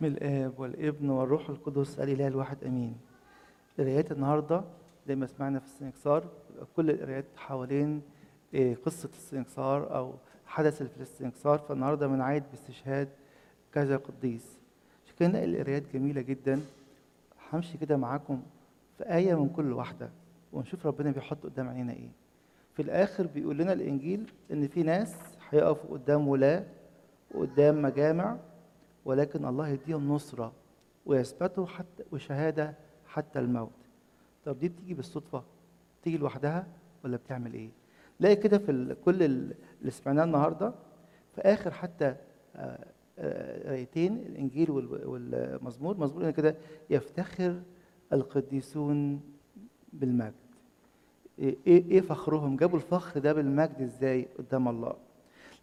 باسم الآب والابن والروح القدس الإله الواحد أمين. قرايات النهارده زي ما سمعنا في السنكسار كل القرايات حوالين إيه، قصة السنكسار أو حدث في السنكسار فالنهاردة بنعيد باستشهاد كذا قديس. نلاقي القرايات جميلة جدا. همشي كده معاكم في آية من كل واحدة ونشوف ربنا بيحط قدام عينينا إيه. في الآخر بيقول لنا الإنجيل إن في ناس هيقفوا قدام ولاة وقدام مجامع ولكن الله يديهم نصرة ويثبتوا حتى وشهادة حتى الموت. طب دي بتيجي بالصدفة؟ تيجي لوحدها ولا بتعمل إيه؟ لاقي كده في كل ال- اللي سمعناه النهاردة في آخر حتى آه، آه، آيتين الإنجيل وال- والمزمور. مزمور كده يفتخر القديسون بالمجد. إيه إيه إيه فخرهم؟ جابوا الفخر ده بالمجد إزاي قدام الله؟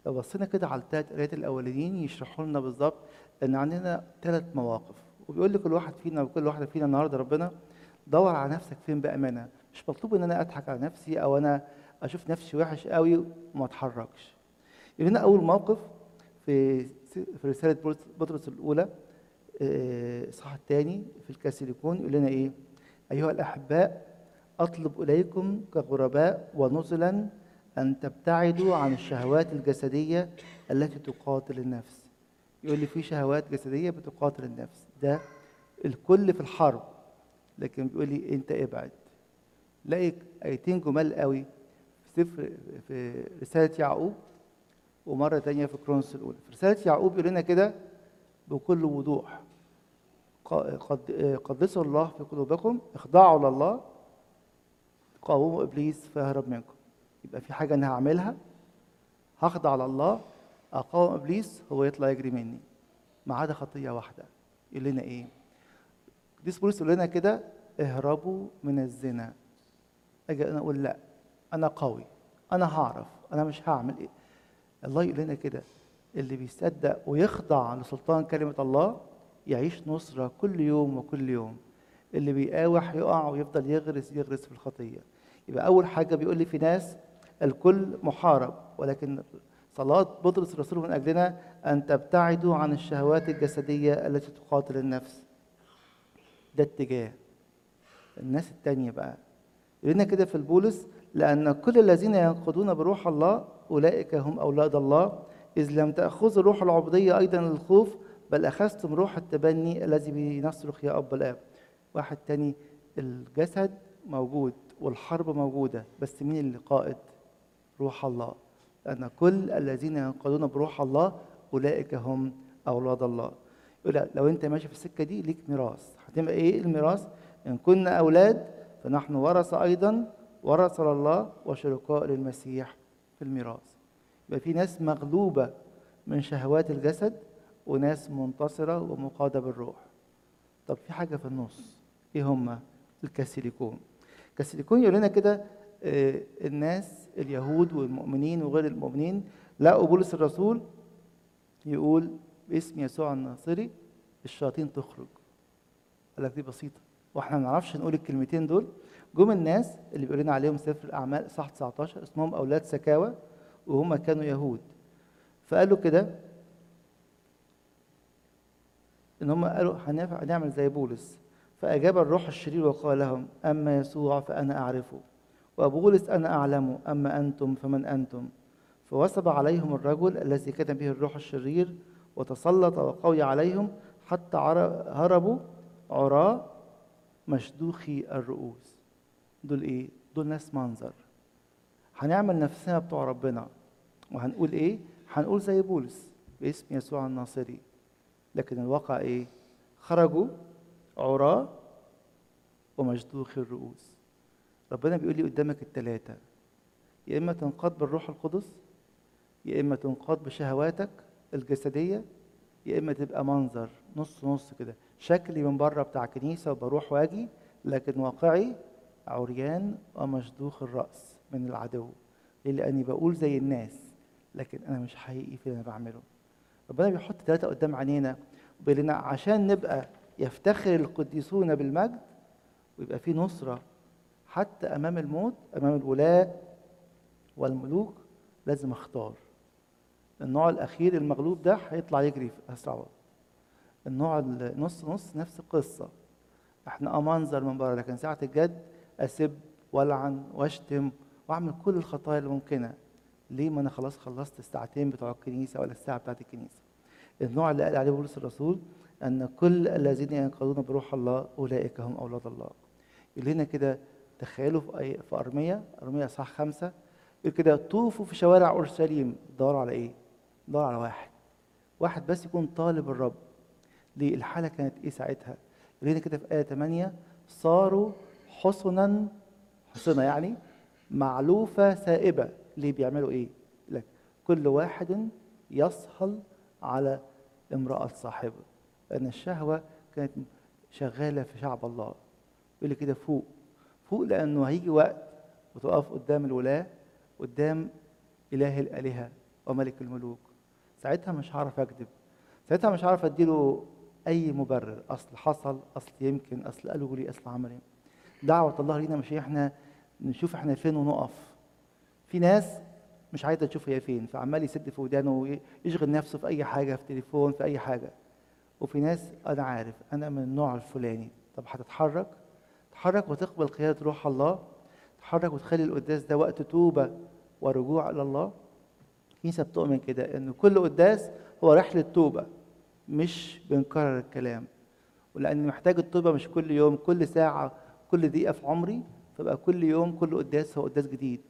لو بصينا كده على الثلاث قرايات الأولانيين يشرحوا لنا بالظبط إن عندنا ثلاث مواقف. وبيقول لكل واحد فينا وكل واحدة فينا النهارده ربنا دور على نفسك فين بامانه مش مطلوب إن أنا أضحك على نفسي أو أنا أشوف نفسي وحش قوي وما أتحركش. يقول لنا أول موقف في في رسالة بطرس الأولى آه، الصح الثاني في الكاسيليكون يقول لنا إيه؟ أيها الأحباء أطلب إليكم كغرباء ونزلا أن تبتعدوا عن الشهوات الجسدية التي تقاتل النفس. يقول لي في شهوات جسدية بتقاتل النفس. ده الكل في الحرب. لكن بيقول لي أنت ابعد. لاقي آيتين جمال قوي في سفر في رسالة يعقوب ومرة تانية في كرونس الأولى. في رسالة يعقوب يقول لنا كده بكل وضوح. قدسوا الله في قلوبكم اخضعوا لله قاوموا إبليس فيهرب منكم. يبقى في حاجة أنا هعملها؟ هخضع لله أقاوم إبليس هو يطلع يجري مني. ما عدا خطية واحدة يقول لنا إيه؟ قديس بولس يقول لنا كده اهربوا من الزنا. أجي أنا أقول لا أنا قوي أنا هعرف أنا مش هعمل إيه؟ الله يقول لنا كده اللي بيصدق ويخضع لسلطان كلمة الله يعيش نصرة كل يوم وكل يوم. اللي بيقاوح يقع ويفضل يغرس يغرس في الخطية. يبقى أول حاجة بيقول لي في ناس الكل محارب ولكن صلاة بطرس الرسول من أجلنا أن تبتعدوا عن الشهوات الجسدية التي تقاتل النفس. ده اتجاه. الناس التانية بقى. يقول لنا كده في البولس لأن كل الذين ينقضون بروح الله أولئك هم أولاد الله. إذ لم تأخذوا روح العبودية أيضا للخوف بل أخذتم روح التبني الذي بينصرخ يا أب الآب. واحد تاني الجسد موجود والحرب موجودة بس مين اللي قائد؟ روح الله. لأن كل الذين ينقضون بروح الله أولئك هم أولاد الله. يقول لو أنت ماشي في السكة دي ليك ميراث. هتبقى إيه الميراث؟ إن كنا أولاد فنحن ورثة أيضا ورثة لله وشركاء للمسيح في الميراث. يبقى في ناس مغلوبة من شهوات الجسد وناس منتصرة ومقادة بالروح. طب في حاجة في النص إيه هما؟ الكاسيليكون. الكاسيليكون يقول لنا كده الناس اليهود والمؤمنين وغير المؤمنين لقوا بولس الرسول يقول باسم يسوع الناصري الشياطين تخرج. قال لك دي بسيطة. وإحنا ما نعرفش نقول الكلمتين دول. جم الناس اللي بيقول لنا عليهم سفر الأعمال صح 19 اسمهم أولاد سكاوى وهم كانوا يهود. فقالوا كده إن هم قالوا هنعمل زي بولس. فأجاب الروح الشرير وقال لهم أما يسوع فأنا أعرفه. وبولس أنا اعلمه اما أنتم فمن أنتم؟ فوثب عليهم الرجل الذي كان به الروح الشرير وتسلط وقوي عليهم حتى هربوا عراة مشدوخي الرؤوس. دول إيه؟ دول ناس منظر. هنعمل نفسنا بتوع ربنا. وهنقول إيه؟ هنقول زي بولس باسم يسوع الناصري. لكن الواقع إيه؟ خرجوا عراة ومشدوخي الرؤوس. ربنا بيقول لي قدامك التلاتة. يا إما تنقاد بالروح القدس يا إما تنقاد بشهواتك الجسدية يا إما تبقى منظر نص نص كده. شكلي من بره بتاع كنيسة وبروح واجي لكن واقعي عريان ومشدوخ الرأس من العدو؟ لأني بقول زي الناس لكن أنا مش حقيقي في اللي أنا بعمله. ربنا بيحط ثلاثة قدام عينينا وبيقول عشان نبقى يفتخر القديسون بالمجد ويبقى في نصرة حتى أمام الموت أمام الولاة والملوك لازم أختار. النوع الأخير المغلوب ده هيطلع يجري في أسرع وقت. النوع النص نص نفس القصة. إحنا امنظر من بره لكن ساعة الجد أسب والعن وأشتم وأعمل كل الخطايا الممكنة ليه ما أنا خلاص خلصت الساعتين بتوع الكنيسة ولا الساعة بتاعت الكنيسة؟ النوع اللي قال عليه بولس الرسول أن كل الذين ينقضون بروح الله أولئك هم أولاد الله. يقول لنا كده تخيلوا في في ارميا ارميا اصحاح خمسة. يقول كده طوفوا في شوارع أورشليم. دوروا على إيه؟ دوروا على واحد. واحد بس يكون طالب الرب. ليه؟ الحالة كانت إيه ساعتها؟ لنا كده في آية 8 صاروا حصنا حصنة يعني معلوفة سائبة. ليه بيعملوا؟ يقول لك كل واحد يصهل على امرأة صاحبه. لأن الشهوة كانت شغالة في شعب الله. يقول لي كده فوق فوق لأنه هيجي وقت وتقف قدام الولاة قدام إله الآلهة وملك الملوك. ساعتها مش هعرف أكذب. ساعتها مش هعرف أديله أي مبرر. أصل حصل أصل يمكن أصل قالوا لي أصل عمل. إيه دعوة الله لينا مش إحنا نشوف إحنا فين ونقف. في ناس مش عايزة تشوف هي فين فعمال يسد في ودانه ويشغل نفسه في أي حاجة في تليفون في أي حاجة. وفي ناس أنا عارف أنا من النوع الفلاني. طب هتتحرك؟ تتحرك وتقبل قيادة روح الله تتحرك وتخلي القداس ده وقت توبة ورجوع إلى الله. الكنيسة بتؤمن كده إن كل قداس هو رحلة توبة مش بنكرر الكلام. ولأن محتاج التوبة مش كل يوم كل ساعة كل دقيقة في عمري فبقى كل يوم كل قداس هو قداس جديد.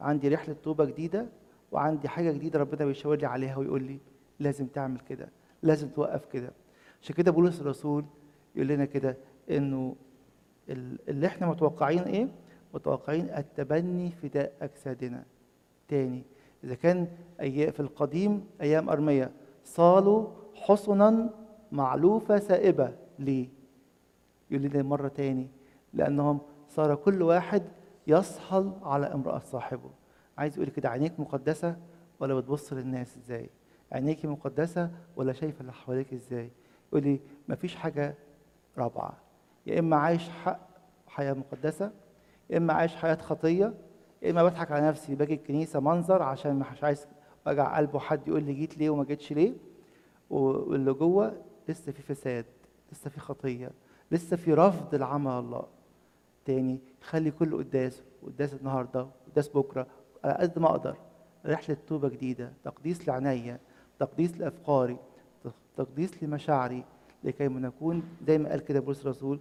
عندي رحلة توبة جديدة وعندي حاجة جديدة ربنا بيشاور لي عليها ويقول لي لازم تعمل كده لازم توقف كده. عشان كده بولس الرسول يقول لنا كده إنه اللي إحنا متوقعين إيه؟ متوقعين التبني فداء أجسادنا. تاني إذا كان في القديم أيام ارميا صالوا حصنا معلوفة سائبة. ليه؟ يقول لنا مرة تاني لأنهم صار كل واحد يصهل على امرأة صاحبه. عايز يقول كده عينيك مقدسة ولا بتبص للناس إزاي؟ عينيك مقدسة ولا شايفة اللي حواليك إزاي؟ يقول لي مفيش حاجة رابعة. يا إما عايش حق حياة مقدسة يا إما عايش حياة خطية يا إما بضحك على نفسي باجي الكنيسة منظر عشان مش عايز وجع قلبه حد يقول لي جيت ليه وما جيتش ليه. واللي جوه لسه في فساد لسه في خطية لسه في رفض لعمل الله. تاني خلي كل قداس قداس النهارده قداس بكرة على قد ما أقدر. رحلة توبة جديدة تقديس لعينيا تقديس لأفكاري تقديس لمشاعري. لكي نكون زي ما قال كده بولس الرسول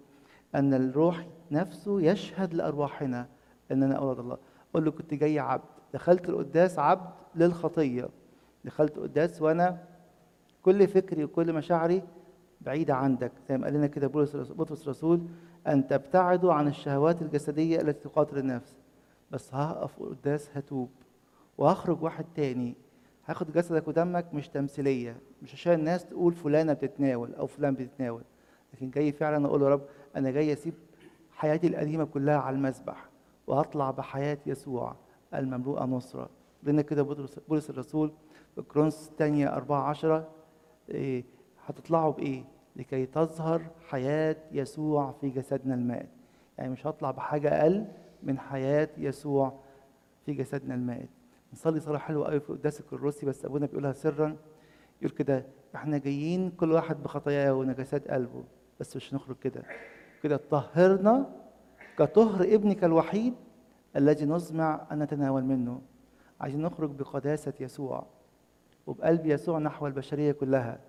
أن الروح نفسه يشهد لأرواحنا أننا أولاد الله. أقول له كنت جاي عبد دخلت القداس عبد للخطية. دخلت قداس وأنا كل فكري وكل مشاعري بعيدة عندك. زي ما قال لنا كده بولس بطرس الرسول أن تبتعدوا عن الشهوات الجسدية التي تقاتل النفس. بس هقف قداس هتوب وهخرج واحد تاني هاخد جسدك ودمك مش تمثيلية مش عشان الناس تقول فلانة بتتناول أو فلان بتتناول لكن جاي فعلا أقول يا رب أنا جاي أسيب حياتي القديمة كلها على المسبح وهطلع بحياة يسوع المملوءة نصرة. لنا كده بولس الرسول في كرونس الثانية أربعة عشرة إيه هتطلعوا بإيه؟ لكي تظهر حياة يسوع في جسدنا المائت. يعني مش هطلع بحاجة أقل من حياة يسوع في جسدنا المائت. نصلي صلاة حلوة قوي في قداس الكروسي بس أبونا بيقولها سرا يقول كده إحنا جايين كل واحد بخطاياه ونجاسات قلبه بس مش نخرج كده. كده طهرنا كطهر ابنك الوحيد الذي نزمع أن نتناول منه. عايزين نخرج بقداسة يسوع وبقلب يسوع نحو البشرية كلها.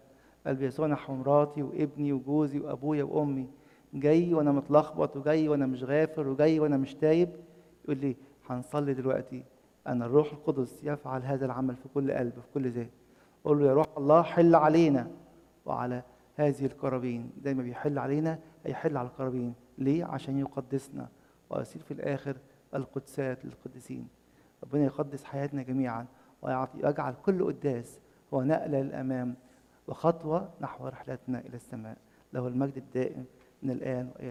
قلب يسوع نحو مراتي وابني وجوزي وأبويا وأمي. جاي وأنا متلخبط وجاي وأنا مش غافر وجاي وأنا مش تايب. يقول لي هنصلي دلوقتي. أن الروح القدس يفعل هذا العمل في كل قلب في كل ذهن قول له يا روح الله حل علينا. وعلى هذه القرابين زي ما بيحل علينا هيحل على القرابين ليه؟ عشان يقدسنا. ويصير في الآخر القدسات للقديسين. ربنا يقدس حياتنا جميعا ويجعل كل قداس هو نقلة للأمام وخطوة نحو رحلتنا إلى السماء. له المجد الدائم من الآن وإلى